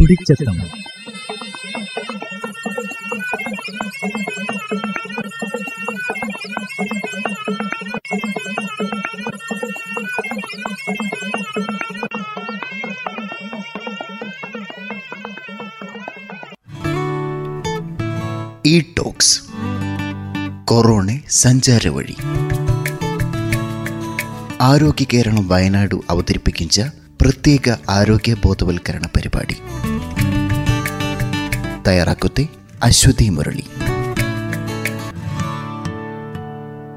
തുടിച്ചെത്തം E ടോക്സ് corona സഞ്ചാര വഴി. ആരോഗ്യ കേരളം വയനാട് അവതരിപ്പിക്കുന്ന പ്രത്യേക ആരോഗ്യ ബോധവൽക്കരണ പരിപാടി. തയ്യാറാക്കുത്തെ അശ്വതി മുരളി.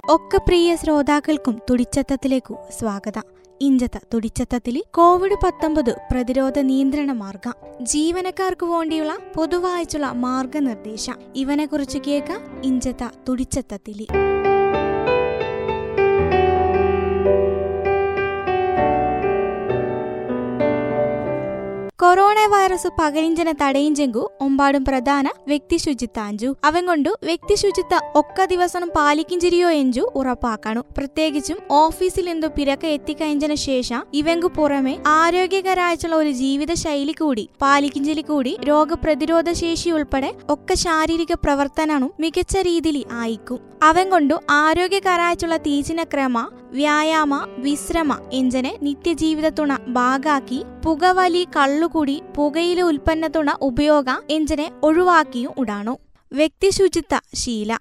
ഒക്കെ പ്രിയ ശ്രോതാക്കൾക്കും തുടിച്ചത്തത്തിലേക്കു സ്വാഗതം. ഇഞ്ചത്ത തുടിച്ചത്തത്തിൽ കോവിഡ് പത്തൊമ്പത് പ്രതിരോധ നിയന്ത്രണ മാർഗം. ജീവനക്കാർക്ക് വേണ്ടിയുള്ള പൊതുവായിട്ടുള്ള മാർഗനിർദ്ദേശം. ഇവനെക്കുറിച്ച് കേൾക്കാം ഇഞ്ചത്ത തുടിച്ചത്തത്തിൽ. കൊറോണ വൈറസ് പകരിഞ്ചന തടയിഞ്ചെങ്കു ഒമ്പാടും പ്രധാന വ്യക്തി ശുചിത്താഞ്ചു അവൻ കൊണ്ടു വ്യക്തി ശുചിത്വ ഒക്ക ദിവസം പാലിക്കിഞ്ചിരിയോ എഞ്ചു ഉറപ്പാക്കണു. പ്രത്യേകിച്ചും ഓഫീസിൽ എന്തു പിരക്ക എത്തിക്കഴിഞ്ഞതിന് ശേഷം ഇവങ്കു പുറമെ ആരോഗ്യകരായിട്ടുള്ള ഒരു ജീവിത ശൈലി കൂടി പാലിക്കിഞ്ചലി കൂടി രോഗപ്രതിരോധ ശേഷി ഉൾപ്പെടെ ഒക്കെ ശാരീരിക പ്രവർത്തനവും മികച്ച രീതിയിൽ ആയിക്കും. അവൻ കൊണ്ടു ആരോഗ്യകരായിട്ടുള്ള തീച്ചിന ക്രമ വ്യായാമ വിശ്രമ എഞ്ചനെ നിത്യജീവിതത്തുണ ഭാഗാക്കി പുകവലി കള്ളുകുടി പുകയില ഉൽപ്പന്നത്തുണ ഉപയോഗ എഞ്ചിനെ ഒഴിവാക്കിയും ഉടാണു വ്യക്തി ശുചിത്വ ശീല.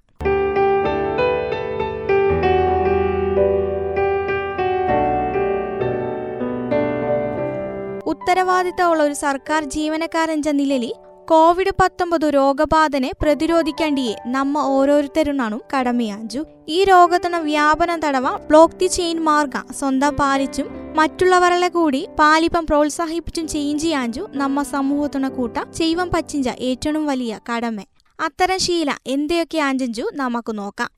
ഉത്തരവാദിത്തമുള്ള ഒരു സർക്കാർ ജീവനക്കാരൻ നിലയിൽ കോവിഡ് പത്തൊമ്പത് രോഗബാധനെ പ്രതിരോധിക്കേണ്ടിയേ നമ്മ ഓരോരുത്തരുന്നാണു കടമയാഞ്ചു. ഈ രോഗത്തിന് വ്യാപനം തടവ ബ്ലോക്ക് ദി ചെയിൻ മാർഗ സ്വന്തം പാലിച്ചും മറ്റുള്ളവരെ കൂടി പാലിപ്പം പ്രോത്സാഹിപ്പിച്ചും ചെയ്യാഞ്ചു നമ്മ സമൂഹത്തിന് കൂട്ട ചെയ്വം പച്ചിഞ്ച ഏറ്റവും വലിയ കടമ. അത്തരം ശീല എന്തൊക്കെ ആഞ്ചഞ്ചു നമുക്ക് നോക്കാം.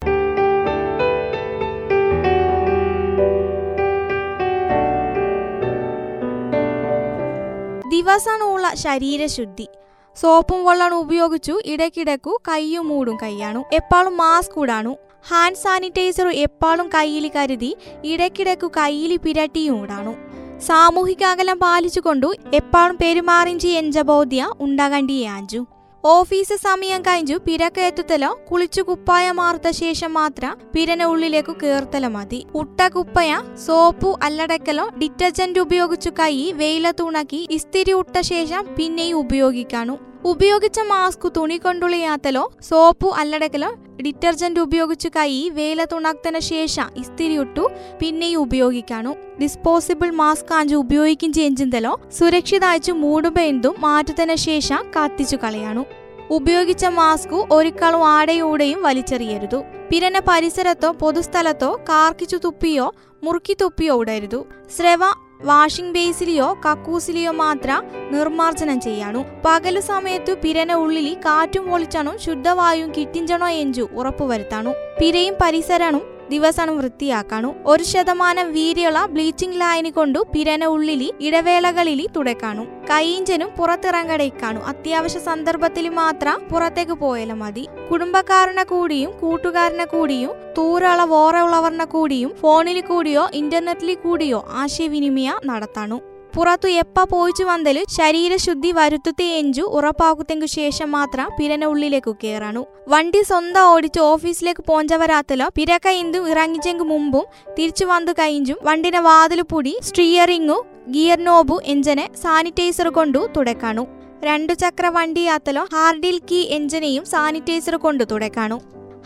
ദിവസമുള്ള ശരീരശുദ്ധി. സോപ്പും വെള്ളവും ഉപയോഗിച്ചു ഇടയ്ക്കിടക്കു കൈയും മൂടും കൈയാണു. എപ്പോഴും മാസ്ക് ഇടാണു. ഹാൻഡ് സാനിറ്റൈസർ എപ്പോഴും കയ്യിൽ കരുതി ഇടയ്ക്കിടക്കു കയ്യിൽ പിരട്ടിയും ഇടാണു. സാമൂഹിക അകലം പാലിച്ചുകൊണ്ടു എപ്പോഴും പെരുമാറിഞ്ചി എഞ്ച ബോധ്യ ഉണ്ടാകണ്ടിയാഞ്ചു ഓഫീസ് സമയം കഴിഞ്ഞു പിരക്ക എത്തുത്തലോ കുളിച്ചു കുപ്പായ മാർത്ത ശേഷം മാത്രം പിരന ഉള്ളിലേക്കു കേർത്തല മതി. ഉട്ട കുപ്പയ സോപ്പു അല്ലടക്കലോ ഡിറ്റർജന്റ് ഉപയോഗിച്ചു കൈ വെയിലത്തുണക്കി ഇസ്തിരി ഉട്ട ശേഷം പിന്നെയും ഉപയോഗിക്കാനു ഉപയോഗിച്ച മാസ്ക് തുണി കൊണ്ടുളിയാത്തലോ സോപ്പു അല്ലടക്കലോ ഡിറ്റർജന്റ് ഉപയോഗിച്ച് കൈ വേല തുണാക്തന ശേഷം ഇസ്തിരിയിട്ടു പിന്നെയും ഉപയോഗിക്കാനു ഡിസ്പോസിബിൾ മാസ്ക് ആഞ്ചു ഉപയോഗിക്കും ചെയ്യുന്നതലോ സുരക്ഷിതായിച്ചു മൂടുമ്പോ എന്തും മാറ്റത്തിന ശേഷം കത്തിച്ചു കളയാണു. ഉപയോഗിച്ച മാസ്ക് ഒരിക്കലും ആടയൂടെയും വലിച്ചെറിയരുത്. പിരന പരിസരത്തോ പൊതുസ്ഥലത്തോ കാർക്കിച്ചു തുപ്പിയോ മുറുക്കി തുപ്പിയോ ഇടരുതു സ്രവ വാഷിംഗ് ബേസിലെയോ കക്കൂസിലെയോ മാത്രം നിർമ്മാർജനം ചെയ്യാണു. പകൽ സമയത്തു പിരന ഉള്ളിൽ കാറ്റും പൊളിച്ചാണു ശുദ്ധവായും കിട്ടിഞ്ചണോ എഞ്ചു ഉറപ്പുവരുത്താണു. പിരയും പരിസരവും ദിവസം വൃത്തിയാക്കണു. ഒരു ശതമാനം വീര്യമുള്ള ബ്ലീച്ചിങ് ലൈനി കൊണ്ടു പിരന ഉള്ളിലി ഇടവേളകളിൽ തുടക്കാണു. കൈയിഞ്ചനും പുറത്തിറങ്ങടേക്കാണു. അത്യാവശ്യ സന്ദർഭത്തിൽ മാത്രം പുറത്തേക്ക് പോയാലും മതി. കുടുംബക്കാരനെ കൂടിയും കൂട്ടുകാരനെ കൂടിയും തൂരള വോറുള്ളവറിനെ കൂടിയും ഫോണിൽ കൂടിയോ ഇന്റർനെറ്റിൽ കൂടിയോ ആശയവിനിമയ നടത്താണു. പുറത്തു എപ്പ പോയിച്ചു വന്നൽ ശരീരശുദ്ധി വരുത്തത്തെ എഞ്ചു ഉറപ്പാക്കുത്തെങ്കു ശേഷം മാത്രം പിരന ഉള്ളിലേക്കു കയറാണു വണ്ടി സ്വന്തം ഓടിച്ച് ഓഫീസിലേക്ക് പോഞ്ചവരാത്തലോ പിരക്ക ഇന്തു ഇറങ്ങിച്ചെങ്കു മുമ്പും തിരിച്ചു വന്നു കഴിഞ്ഞും വണ്ടിനെ വാതിൽ പൂടി സ്റ്റിയറിംഗു ഗിയർ നോബു എഞ്ചിനെ സാനിറ്റൈസർ കൊണ്ടു തുടക്കാണു. രണ്ടു ചക്ര വണ്ടിയാത്തലോ ഹാർഡിൽ കീ എഞ്ചിനെയും സാനിറ്റൈസർ കൊണ്ടു തുടക്കാണു.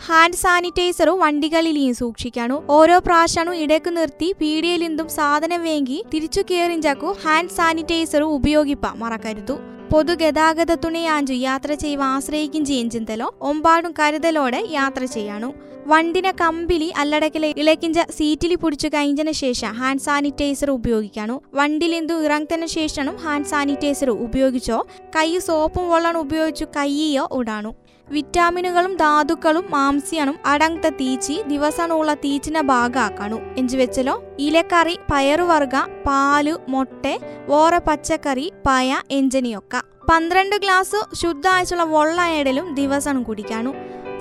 ഹാൻഡ് സാനിറ്റൈസറും വണ്ടികളിലെയും സൂക്ഷിക്കാണു. ഓരോ പ്രാവശ്യവും ഇടയ്ക്ക് നിർത്തി പീടിയയിലെന്തും സാധനം വേങ്കി തിരിച്ചു കയറിഞ്ചാക്കു ഹാൻഡ് സാനിറ്റൈസറും ഉപയോഗിപ്പ മറക്കരുതു. പൊതുഗതാഗത തുണിയാഞ്ചു യാത്ര ചെയ്യുക ആശ്രയിക്കും ചെയ്യുന്തലോ ഒമ്പാടും കരുതലോടെ യാത്ര ചെയ്യാണു. വണ്ടിനെ കമ്പിലി അല്ലടക്കിലെ ഇളക്കിഞ്ച സീറ്റിലി പിടിച്ചു കഴിഞ്ഞതിന് ശേഷം ഹാൻഡ് സാനിറ്റൈസർ ഉപയോഗിക്കാണു. വണ്ടിലെന്തു ഇറങ്ങത്തിന് ശേഷം ഹാൻഡ് സാനിറ്റൈസർ ഉപയോഗിച്ചോ കൈ സോപ്പും വെള്ളം ഉപയോഗിച്ചു കൈയ്യോ ഇടാണു വിറ്റാമിനുകളും ധാതുക്കളും മാംസ്യണും അടങ്ങത്ത തീച്ചി ദിവസമുള്ള തീച്ചിന ഭാഗമാക്കണു എഞ്ചു വെച്ചലോ ഇലക്കറി പയറുവർഗ പാൽ മൊട്ട ഓറ പച്ചക്കറി പയ എഞ്ചനിയൊക്ക. പന്ത്രണ്ട് ഗ്ലാസ് ശുദ്ധ ആഴ്ചയുള്ള വെള്ള ഇടലും ദിവസം കുടിക്കാനു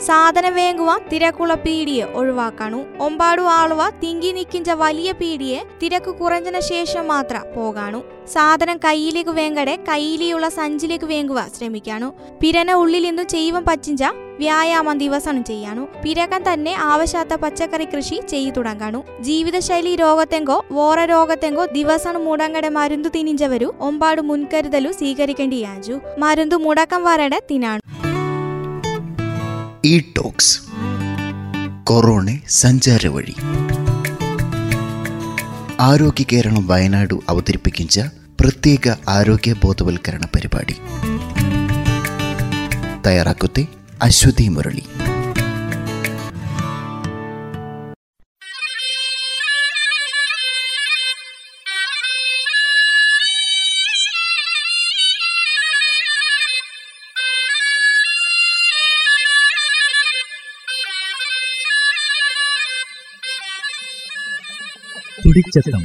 സാധനം വേങ്ങുവ തിരക്കുള്ള പീടിയെ ഒഴിവാക്കണു. ഒമ്പാടു ആളുവ തിങ്കി നിക്കിഞ്ച വലിയ പീടിയെ തിരക്ക് കുറഞ്ഞതിന് ശേഷം മാത്രം പോകാണു. സാധനം കയ്യിലേക്ക് വേങ്കടെ കയ്യിലുള്ള സഞ്ചിലേക്ക് വേങ്ങുവ ശ്രമിക്കാണു. പിരന ഉള്ളിൽ നിന്നും ചെയ്വം പച്ചിഞ്ച വ്യായാമം ദിവസം ചെയ്യാണു. പിരകൻ തന്നെ ആവശ്യാത്ത പച്ചക്കറി കൃഷി ചെയ്തു തുടങ്ങാണു. ജീവിതശൈലി രോഗത്തെങ്കോ വോറ രോഗത്തെങ്കോ ദിവസം മുടങ്ങടെ മരുന്ന് തിനിഞ്ചവരു ഒമ്പാട് മുൻകരുതലു സ്വീകരിക്കേണ്ടിയാഞ്ചു മരുന്ന് മുടക്കം വരടെ തിനാണു ഈ ടോക്സ് കൊറോണ സഞ്ചാര വഴി. ആരോഗ്യ കേരളം വയനാട് അവതരിപ്പിക്കുന്ന പ്രത്യേക ആരോഗ്യ ബോധവൽക്കരണ പരിപാടി. തയ്യാറാക്കുത്തെ അശ്വതി മുരളി. തുടിച്ചെത്തം